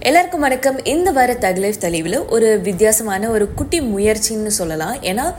எல்லாருக்கும் வணக்கம். இந்த வார தகலைஃப் தலைவில் ஒரு வித்தியாசமான ஒரு குட்டி முயற்சின்னு சொல்லலாம். ஏன்னா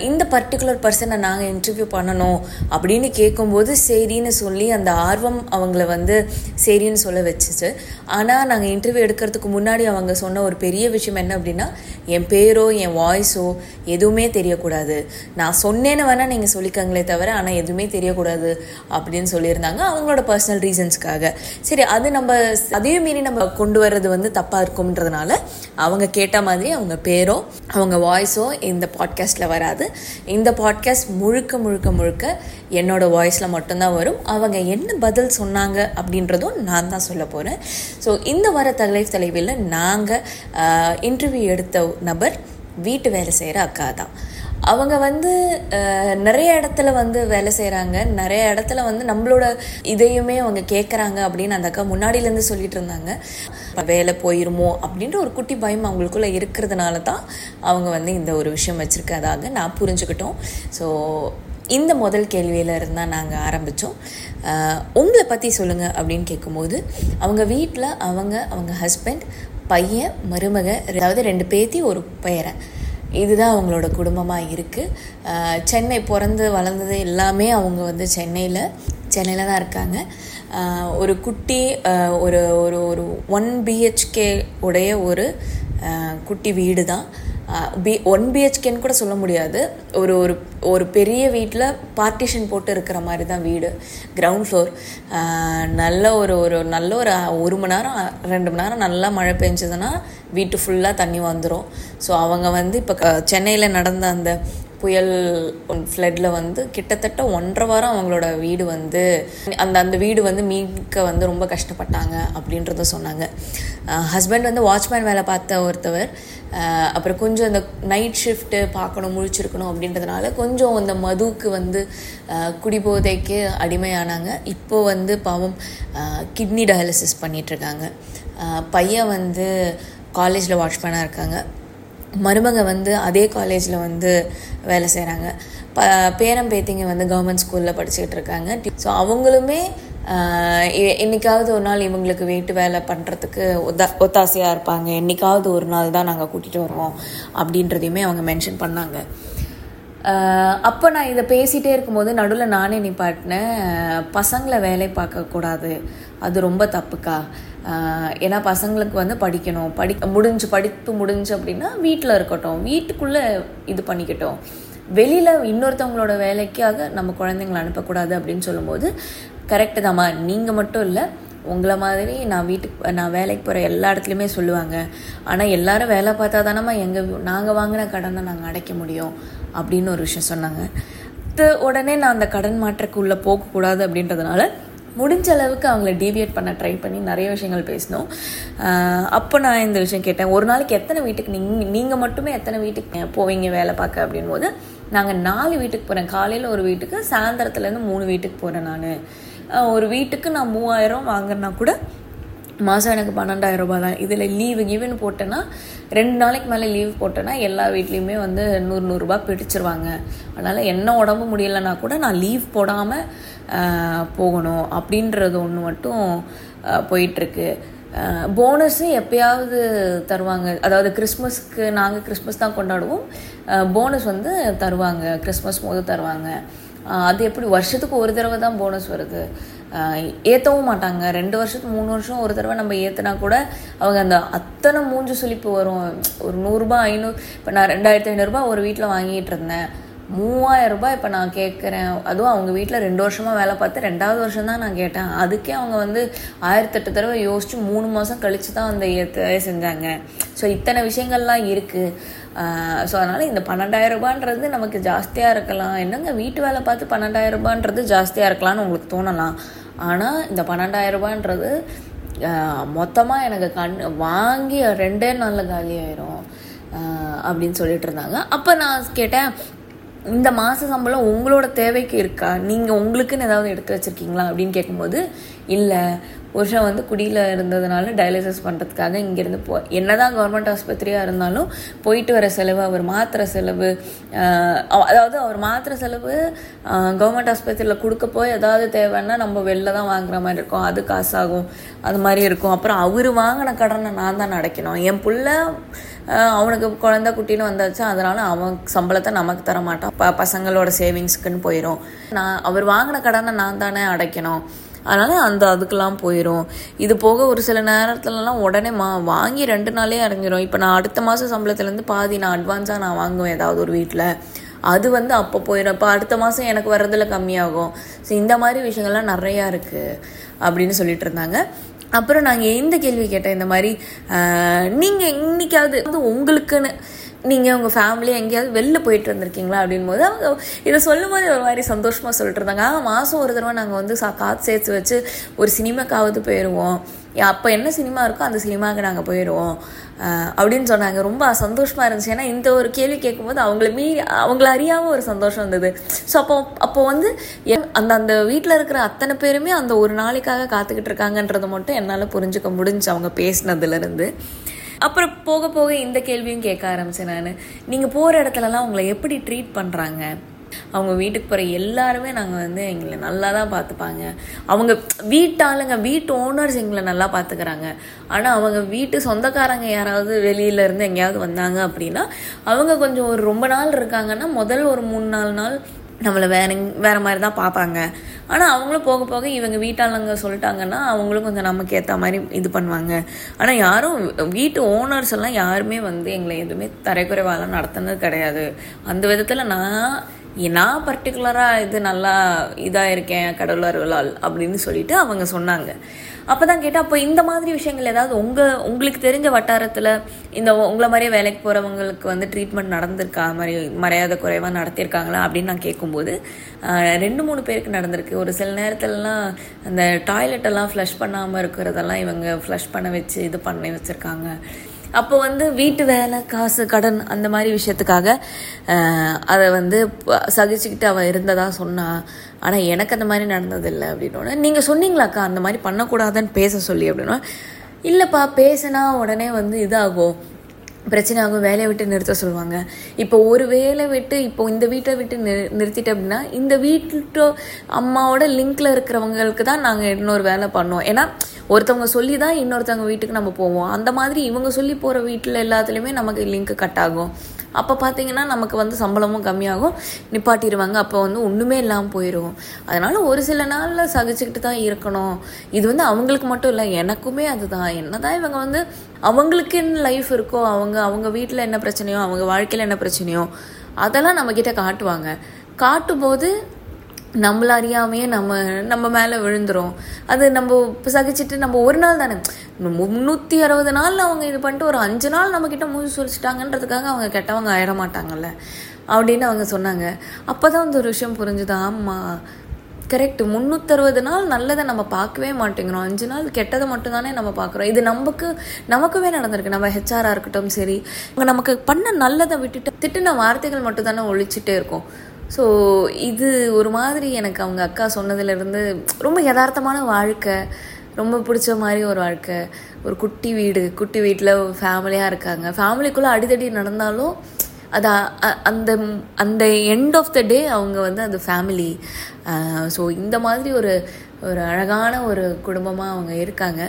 இந்த பர்டிகுலர் பர்சனை நாங்கள் இன்டர்வியூ பண்ணணும் அப்படின்னு கேட்கும்போது சரின்னு சொல்லி அந்த ஆர்வம் அவங்கள வந்து சரின்னு சொல்ல வச்சுச்சு. ஆனால் நாங்கள் இன்டர்வியூ எடுக்கிறதுக்கு முன்னாடி அவங்க சொன்ன ஒரு பெரிய விஷயம் என்ன அப்படின்னா என் பேரோ என் வாய்ஸோ எதுவுமே தெரியக்கூடாது. நான் சொன்னேன்னு வேணால் நீங்கள் சொல்லிக்கங்களே தவிர ஆனால் எதுவுமே தெரியக்கூடாது அப்படின்னு சொல்லியிருந்தாங்க அவங்களோட பர்சனல் ரீசன்ஸ்க்காக சரி அது நம்ம அதையும் மீறி நம்ம கொண்டு வர்றது வந்து தப்பாக இருக்கும்ன்றதுனால அவங்க கேட்ட மாதிரி அவங்க பேரோ அவங்க வாய்ஸோ இந்த பாட்காஸ்ட்டில் வராது. இந்த பாட்காஸ்ட் முழுக்க முழுக்க முழுக்க என்னோட வாய்ஸில் மட்டும்தான் வரும். அவங்க என்ன பதில் சொன்னாங்க அப்படின்றதும் நான் தான் சொல்ல போகிறேன் ஸோ இந்த வர தகவல் தலைவில் நாங்கள் இன்டர்வியூ எடுத்த நபர் வீட்டு வேலை செய்கிற அக்கா தான். அவங்க வந்து நிறைய இடத்துல வந்து வேலை செய்கிறாங்க நிறைய இடத்துல வந்து நம்மளோட இதையுமே அவங்க கேட்குறாங்க அப்படின்னு அந்த அக்கா முன்னாடியிலேருந்து சொல்லிட்டு இருந்தாங்க. வேலை போயிருமோ அப்படின்ற ஒரு குட்டி பயம் அவங்களுக்குள்ளே இருக்கிறதுனால தான் அவங்க வந்து இந்த ஒரு விஷயம் வச்சுருக்கதாக நான் புரிஞ்சுக்கிட்டோம். ஸோ இந்த முதல் கேள்வியில இருந்தால் நாங்கள் ஆரம்பித்தோம் உங்களை பற்றி சொல்லுங்கள் அப்படின்னு கேட்கும்போது அவங்க வீட்டில் அவங்க அவங்க ஹஸ்பண்ட் பையன் மருமக அதாவது ரெண்டு பேத்தி ஒரு பெயரை இதுதான் அவங்களோட குடும்பமாக இருக்குது சென்னை பிறந்து வளர்ந்தது எல்லாமே அவங்க வந்து சென்னையில் சென்னையில் தான் இருக்காங்க. ஒரு குட்டி ஒரு ஒரு ஒரு ஒன் பிஹெச்கே உடைய ஒரு குட்டி வீடு தான் பி ஒன் பிஹெச்கேன்னு கூட சொல்ல முடியாது. ஒரு ஒரு ஒரு பெரிய வீட்டில் பார்ட்டிஷன் போட்டு இருக்கிற மாதிரி தான் வீடு கிரவுண்ட் ஃப்ளோர் நல்ல ஒரு ஒரு நல்ல ஒரு ஒரு மணி நேரம் ரெண்டு மணி நேரம் நல்லா மழை பெஞ்சதுன்னா வீட்டு ஃபுல்லாக தண்ணி வந்துடும் ஸோ அவங்க வந்து இப்போ சென்னையில் நடந்த அந்த புயல் ஃப்ளட்டில் வந்து கிட்டத்தட்ட ஒன்றரை வாரம் அவங்களோட வீடு வந்து அந்த அந்த வீடு வந்து மீட்க வந்து ரொம்ப கஷ்டப்பட்டாங்க அப்படின்றத சொன்னாங்க. ஹஸ்பண்ட் வந்து வாட்ச்மேன் வேலை பார்த்த ஒருத்தவர். அப்புறம் கொஞ்சம் இந்த நைட் ஷிஃப்ட்டு பார்க்கணும் முழிச்சிருக்கணும் அப்படின்றதுனால கொஞ்சம் அந்த மதுவுக்கு வந்து குடிபோதைக்கு அடிமையானாங்க. இப்போ வந்து பாவம் கிட்னி டயாலிசிஸ் பண்ணிகிட்ருக்காங்க பையன் வந்து காலேஜில் வாட்ச்மேனாக இருக்காங்க. மருமக வந்து அதே காலேஜில் வந்து வேலை செய்கிறாங்க ப பேரம் பேத்திங்க வந்து கவர்மெண்ட் ஸ்கூலில் படிச்சுக்கிட்டு இருக்காங்க. ஸோ அவங்களுமே என்னைக்காவது ஒரு நாள் இவங்களுக்கு வீட்டு வேலை பண்ணுறதுக்கு ஒத்தா ஒத்தாசையாக இருப்பாங்க. என்றைக்காவது ஒரு நாள் தான் நாங்கள் கூட்டிகிட்டு வருவோம். அப்படின்றதையுமே அவங்க மென்ஷன் பண்ணாங்க. அப்போ நான் இதை பேசிகிட்டே இருக்கும்போது நடுவில் நானே நிப்பாட்டினேன். பசங்களை வேலை பார்க்கக்கூடாது. அது ரொம்ப தப்புக்கா? ஏன்னா பசங்களுக்கு வந்து படிக்கணும். படி முடிஞ்சு படிப்பு முடிஞ்சு அப்படின்னா வீட்டில் இருக்கட்டும். வீட்டுக்குள்ளே இது பண்ணிக்கட்டும். வெளியில் இன்னொருத்தவங்களோட வேலைக்காக நம்ம குழந்தைங்களை அனுப்பக்கூடாது அப்படின்னு சொல்லும்போது கரெக்டு தாம்மா. நீங்கள் மட்டும் இல்லை உங்களை மாதிரி நான் வீட்டுக்கு நான் வேலைக்கு போகிற எல்லா இடத்துலையுமே சொல்லுவாங்க. ஆனால் எல்லாரும் வேலை பார்த்தா தானம்மா எங்கள் நாங்கள் வாங்கின கடனை நாங்கள் அடைக்க முடியும் அப்படின்னு ஒரு விஷயம் சொன்னாங்க. உடனே நான் அந்த கடன் மாற்றக்குள்ளே போகக்கூடாது அப்படின்றதுனால முடிஞ்ச அளவுக்கு அவங்கள டீவியேட் பண்ண ட்ரை பண்ணி நிறைய விஷயங்கள் பேசினோம். அப்போ நான் இந்த விஷயம் கேட்டேன். ஒரு நாளைக்கு எத்தனை வீட்டுக்கு நீங்கள் நீங்கள் மட்டுமே எத்தனை வீட்டுக்கு போவீங்க வேலை பார்க்க அப்படின் போது நாங்கள் நாலு வீட்டுக்கு போகிறேன் காலையில் ஒரு வீட்டுக்கு சாயந்தரத்துலேருந்து மூணு வீட்டுக்கு போகிறேன் நான். ஒரு வீட்டுக்கு நான் மூவாயிரம் வாங்குறேன்னா கூட மாதம் எனக்கு பன்னெண்டாயிரம் ரூபாய் தான். இதில் லீவு கிவ்னு போட்டேன்னா ரெண்டு நாளைக்கு மேலே லீவ் போட்டேன்னா எல்லா வீட்லேயுமே வந்து நூறு நூறுரூபா பிடிச்சிருவாங்க. அதனால் என்ன உடம்பு முடியலைன்னா கூட நான் லீவ் போடாமல் போகணும். அப்படின்றது ஒன்று மட்டும் போயிட்டுருக்கு. போனஸு எப்பயாவது தருவாங்க. அதாவது கிறிஸ்மஸ்க்கு நாங்கள் கிறிஸ்மஸ் தான் கொண்டாடுவோம். போனஸ் வந்து தருவாங்க. கிறிஸ்மஸ் போது தருவாங்க. அது எப்படி? வருஷத்துக்கு ஒரு தடவை தான் போனஸ் வருது. ஏற்றவும் மாட்டாங்க. ரெண்டு வருஷத்துக்கு மூணு வருஷம் ஒரு தடவை நம்ம ஏற்றினா கூட அவங்க அந்த அத்தனை மூஞ்சு சுழிப்பு வரும். ஒரு நூறுரூபா ஐநூறு இப்போ நான் ரெண்டாயிரத்தி ஐநூறுரூபா ஒரு வீட்டில் வாங்கிட்டு இருந்தேன். மூவாயிரம் ரூபாய் இப்போ நான் கேட்குறேன் அதுவும் அவங்க வீட்டில் ரெண்டு வருஷமாக வேலை பார்த்து ரெண்டாவது வருஷம் தான் நான் கேட்டேன். அதுக்கே அவங்க வந்து ஆயிரத்தெட்டு தடவை யோசித்து மூணு மாதம் கழித்து தான் அந்த ஏற்றவே செஞ்சாங்க. ஸோ இத்தனை விஷயங்கள்லாம் இருக்குது ஸோ அதனால் இந்த பன்னெண்டாயிரம் ரூபான்றது நமக்கு ஜாஸ்தியாக இருக்கலாம். என்னங்க வீட்டு வேலை பார்த்து பன்னெண்டாயிரம் ரூபான்றது ஜாஸ்தியாக இருக்கலாம்னு உங்களுக்கு தோணலாம். ஆனால் இந்த பன்னெண்டாயிரம் ரூபான்றது மொத்தமாக எனக்கு கண் வாங்கி ரெண்டே நாளில் காலி ஆயிரும். அப்படின்னு சொல்லிட்டு இருந்தாங்க. அப்போ நான் கேட்டேன் இந்த மாத சம்பளம் உங்களோட தேவைக்கு இருக்கா? நீங்கள் உங்களுக்குன்னு ஏதாவது எடுத்து வச்சுருக்கீங்களா? அப்படின்னு கேட்கும்போது இல்லை. புருஷன் வந்து குடியில் இருந்ததுனால டயாலிசிஸ் பண்ணுறதுக்காக இங்கேருந்து போ என்னதான் கவர்மெண்ட் ஆஸ்பத்திரியாக இருந்தாலும் போயிட்டு வர செலவு அவர் மாத்திரை செலவு அதாவது அவர் மாத்திரை செலவு கவர்மெண்ட் ஆஸ்பத்திரியில் கொடுக்க போய் ஏதாவது தேவைன்னா நம்ம வெளில தான் வாங்குற மாதிரி இருக்கும். அது காசாகும். அது மாதிரி இருக்கும். அப்புறம் அவர் வாங்கின கடனை நான் தான் அடைக்கணும். என் பிள்ளை அவனுக்கு குழந்த குட்டின்னு வந்தாச்சு. அதனால அவன் சம்பளத்தை நமக்கு தர மாட்டான் ப பசங்களோட சேவிங்ஸ்க்குன்னு போயிடும் நான் அவர் வாங்கின கடனை நான் தானே அடைக்கணும். அதனால அந்த அதுக்கெல்லாம் போயிடும் இது போக ஒரு சில நேரத்துலலாம் உடனே மா வாங்கி ரெண்டு நாளே அடைஞ்சிரும் இப்போ நான் அடுத்த மாதம் சம்பளத்துலேருந்து பாதி நான் அட்வான்ஸாக நான் வாங்குவேன் ஏதாவது ஒரு வீட்டில் அது வந்து அப்போ போயிடும் இப்போ அடுத்த மாதம் எனக்கு வர்றதில் கம்மியாகும். ஸோ இந்த மாதிரி விஷயங்கள்லாம் நிறையா இருக்குது அப்படின்னு சொல்லிட்டு இருந்தாங்க. அப்புறம் நாங்கள் எந்த கேள்வி கேட்டேன்? இந்த மாதிரி நீங்கள் இன்னைக்காவது வந்து உங்களுக்குன்னு நீங்கள் உங்கள் ஃபேமிலி எங்கேயாவது வெளில போயிட்டு வந்திருக்கீங்களா அப்படின்போது அவங்க இதை சொல்லும் போது ஒரு மாதிரி சந்தோஷமாக சொல்லிட்டு இருந்தாங்க மாதம் ஒரு தடவை நாங்கள் வந்து சா காசு சேர்த்து வச்சு ஒரு சினிமாக்காவது போயிடுவோம் அப்போ என்ன சினிமா இருக்கோ அந்த சினிமாவுக்கு நாங்கள் போயிடுவோம் அப்படின்னு சொன்னாங்க. ரொம்ப சந்தோஷமாக இருந்துச்சு. ஏன்னா இந்த ஒரு கேள்வி கேட்கும்போது அவங்கள மீறி அவங்கள அறியாமல் ஒரு சந்தோஷம் இருந்தது ஸோ அப்போ அப்போ வந்து என்- அந்த அந்த வீட்டில் இருக்கிற அத்தனை பேருமே அந்த ஒரு நாளைக்காக காத்துக்கிட்டு இருக்காங்கன்றதை மட்டும் என்னால் புரிஞ்சுக்க முடிஞ்சு அவங்க பேசினதுலேருந்து அப்புறம் போக போக இந்த கேள்வியும் கேட்க ஆரம்பிச்சேன் நான். நீங்கள் போகிற இடத்துலலாம் உங்களை எப்படி ட்ரீட் பண்ணுறாங்க அவங்க வீட்டுக்கு போகிற எல்லாருமே நாங்கள் வந்து எங்களை நல்லா தான் பார்த்துப்பாங்க. அவங்க வீட்டாளுங்க வீட்டு ஓனர்ஸ் எங்களை நல்லா பார்த்துக்கிறாங்க. ஆனால் அவங்க வீட்டு சொந்தக்காரங்க யாராவது வெளியில இருந்து எங்கேயாவது வந்தாங்க அப்படின்னா அவங்க கொஞ்சம் ஒரு ரொம்ப நாள் இருக்காங்கன்னா முதல் ஒரு மூணு நாலு நாள் நம்மளை வேற வேறு வேற மாதிரி தான் பார்ப்பாங்க. ஆனால் அவங்களும் போக போக இவங்க வீட்டாளங்க சொல்லிட்டாங்கன்னா அவங்களும் கொஞ்சம் நமக்கு ஏற்ற மாதிரி இது பண்ணுவாங்க. ஆனால் யாரும் வீட்டு ஓனர்ஸ் எல்லாம் யாருமே வந்து எங்களை எதுவுமே தரைக்குறைவாலாம் நடத்துனது கிடையாது. அந்த விதத்தில் நான் நான் பர்டிகுலராக இது நல்லா இதாக இருக்கேன் கடவுளர்களால் அப்படின்னு சொல்லிட்டு அவங்க சொன்னாங்க. அப்போ தான் கேட்டால் அப்போ இந்த மாதிரி விஷயங்கள் ஏதாவது உங்கள் உங்களுக்கு தெரிஞ்ச வட்டாரத்தில் இந்த உங்களை மாதிரியே வேலைக்கு போகிறவங்களுக்கு வந்து ட்ரீட்மெண்ட் நடந்திருக்கா? மாதிரி மரியாதை குறைவாக நடத்தியிருக்காங்களா? அப்படின்னு நான் கேட்கும்போது ரெண்டு மூணு பேருக்கு நடந்திருக்கு. ஒரு சில நேரத்துலலாம் அந்த டாய்லெட் எல்லாம் ஃப்ளஷ் பண்ணாமல் இருக்கிறதெல்லாம் இவங்க ஃப்ளஷ் பண்ண வச்சு இது பண்ணி வச்சுருக்காங்க. அப்போ வந்து வீட்டு வேலை காசு கடன் அந்த மாதிரி விஷயத்துக்காக அதை வந்து சகிச்சுக்கிட்டு அவள் இருந்ததா சொன்னா ஆனால் எனக்கு அந்த மாதிரி நடந்ததில்லை அப்படின்னோடனே நீங்கள் சொன்னீங்களாக்கா அந்த மாதிரி பண்ணக்கூடாதுன்னு பேச சொல்லி அப்படின்னா இல்லைப்பா பேசினா உடனே வந்து இதாகும் பிரச்சனை ஆகும் வேலையை விட்டு நிறுத்த சொல்லுவாங்க. இப்போ ஒரு வேலை விட்டு இப்போ இந்த வீட்டை விட்டு நிறு நிறுத்திட்டு அப்படின்னா இந்த வீட்டு அம்மாவோட லிங்க்ல இருக்கிறவங்களுக்கு தான் நாங்கள் இன்னொரு வேலை பண்ணோம் ஏன்னா ஒருத்தவங்க சொல்லி தான் இன்னொருத்தவங்க வீட்டுக்கு நம்ம போவோம். அந்த மாதிரி இவங்க சொல்லி போகிற வீட்டில் எல்லாத்துலேயுமே நமக்கு லிங்க் கட் ஆகும். அப்போ பார்த்தீங்கன்னா நமக்கு வந்து சம்பளமும் கம்மியாகும். நிப்பாட்டிடுவாங்க. அப்போ வந்து ஒன்றுமே இல்லாமல் போயிடும் அதனால் ஒரு சில நாளில் சகிச்சுக்கிட்டு தான் இருக்கணும். இது வந்து அவங்களுக்கு மட்டும் இல்லை எனக்குமே அதுதான். என்னதான் இவங்க வந்து அவங்களுக்கு என்ன லைஃப் இருக்கோ அவங்க அவங்க வீட்டில் என்ன பிரச்சனையோ அவங்க வாழ்க்கையில் என்ன பிரச்சனையோ அதெல்லாம் நம்மக்கிட்ட காட்டுவாங்க. காட்டும்போது நம்மள அறியாமையே நம்ம நம்ம மேலே விழுந்துரும். அது நம்ம இப்போ சகிச்சுட்டு நம்ம ஒரு நாள் தானே முந்நூற்றி அறுபது நாள் அவங்க இது பண்ணிட்டு ஒரு அஞ்சு நாள் நம்மக்கிட்ட மூஞ்சி சுழிச்சிட்டாங்கன்றதுக்காக அவங்க கெட்டவங்க ஆயிட மாட்டாங்கல்ல? அப்படின்னு அவங்க சொன்னாங்க. அப்போ தான் வந்து ஒரு விஷயம் புரிஞ்சுது. ஆமாம் கரெக்ட் முந்நூற்றறுபது நாள் நல்லதை நம்ம பார்க்கவே மாட்டேங்கிறோம். அஞ்சு நாள் கெட்டதை மட்டும்தானே நம்ம பார்க்குறோம். இது நமக்கு நமக்குமே நடந்திருக்கு. நம்ம ஹெச்ஆராக இருக்கட்டும் சரி. நமக்கு பண்ண நல்லதை விட்டுட்டு திட்டின வார்த்தைகள் மட்டும் தானே ஒழிச்சிட்டே இருக்கும். ஸோ இது ஒரு மாதிரி எனக்கு அவங்க அக்கா சொன்னதுலேருந்து ரொம்ப யதார்த்தமான வாழ்க்கை. ரொம்ப பிடிச்ச மாதிரி ஒரு வாழ்க்கை. ஒரு குட்டி வீடு குட்டி வீட்டில் ஃபேமிலியாக இருக்காங்க. ஃபேமிலிக்குள்ளே அடிதடி நடந்தாலும் அது அந்த அந்த எண்ட் ஆஃப் த டே அவங்க வந்து அந்த ஃபேமிலி ஸோ இந்த மாதிரி ஒரு ஒரு அழகான ஒரு குடும்பமாக அவங்க இருக்காங்க.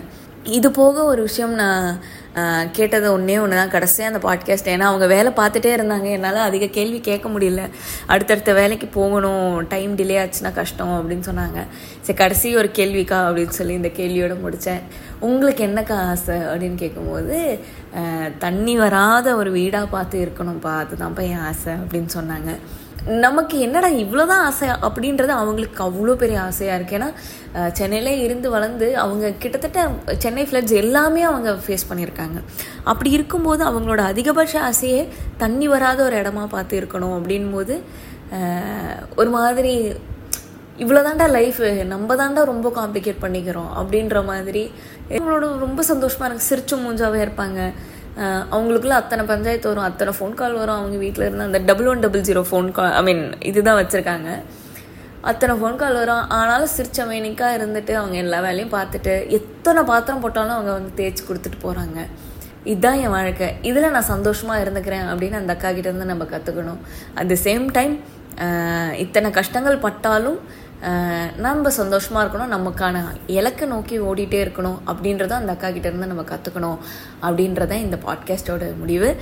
இது போக ஒரு விஷயம் நான் கேட்டது ஒன்றே ஒன்று தான் கடைசியாக அந்த பாட்காஸ்ட் ஏன்னா அவங்க வேலை பார்த்துட்டே இருந்தாங்க. என்னால் அதிக கேள்வி கேட்க முடியல. அடுத்தடுத்த வேலைக்கு போகணும். டைம் டிலே ஆச்சுன்னா கஷ்டம் அப்படின்னு சொன்னாங்க. சரி கடைசி ஒரு கேள்விக்கா அப்படின்னு சொல்லி இந்த கேள்வியோடு முடித்தேன் உங்களுக்கு என்னக்கா ஆசை அப்படின்னு கேட்கும்போது தண்ணி வராத ஒரு வீடாக பார்த்து இருக்கணும்ப்பா அதுதான்ப்பா என் ஆசை அப்படின்னு சொன்னாங்க. நமக்கு என்னடா இவ்வளோதான் ஆசை அப்படின்றது அவங்களுக்கு அவ்வளோ பெரிய ஆசையாக இருக்குது ஏன்னா சென்னையிலே இருந்து வளர்ந்து அவங்க கிட்டத்தட்ட சென்னை ஃப்ளட்ஸ் எல்லாமே அவங்க ஃபேஸ் பண்ணியிருக்காங்க. அப்படி இருக்கும்போது அவங்களோட அதிகபட்ச ஆசையே தண்ணி வராத ஒரு இடமா பார்த்து இருக்கணும் அப்படின்போது ஒரு மாதிரி இவ்வளோதாண்டா லைஃப் நம்ம தாண்டா ரொம்ப காம்ப்ளிகேட் பண்ணிக்கிறோம் அப்படின்ற மாதிரி. அவங்களோட ரொம்ப சந்தோஷமாக இருக்கு. சிரிச்சு மூஞ்சாவே இருப்பாங்க. அவங்களுக்குள்ள அத்தனை பஞ்சாயத்து வரும் அத்தனை ஃபோன் கால் வரும். அவங்க வீட்டில் இருந்து அந்த double one double zero phone call I mean இதுதான் வச்சுருக்காங்க. அத்தனை ஃபோன் கால் வரும். ஆனாலும் சிரிச்ச மேனிக்காக இருந்துட்டு அவங்க எல்லா வேலையும் பார்த்துட்டு எத்தனை பாத்திரம் போட்டாலும் அவங்க வந்து தேய்ச்சி கொடுத்துட்டு போகிறாங்க இதுதான் என் வாழ்க்கை. இதில் நான் சந்தோஷமாக இருந்துக்கிறேன் அப்படின்னு அந்த அக்கா கிட்டேருந்து நம்ம கற்றுக்கணும் அட் த சேம் டைம் இத்தனை கஷ்டங்கள் பட்டாலும் நம்ம சந்தோஷமாக இருக்கணும் நமக்கான இலக்கை நோக்கி ஓடிட்டே இருக்கணும் அப்படின்றத அந்த அக்கா கிட்டேருந்து நம்ம கற்றுக்கணும் அப்படின்றத இந்த பாட்காஸ்டோட முடிவு.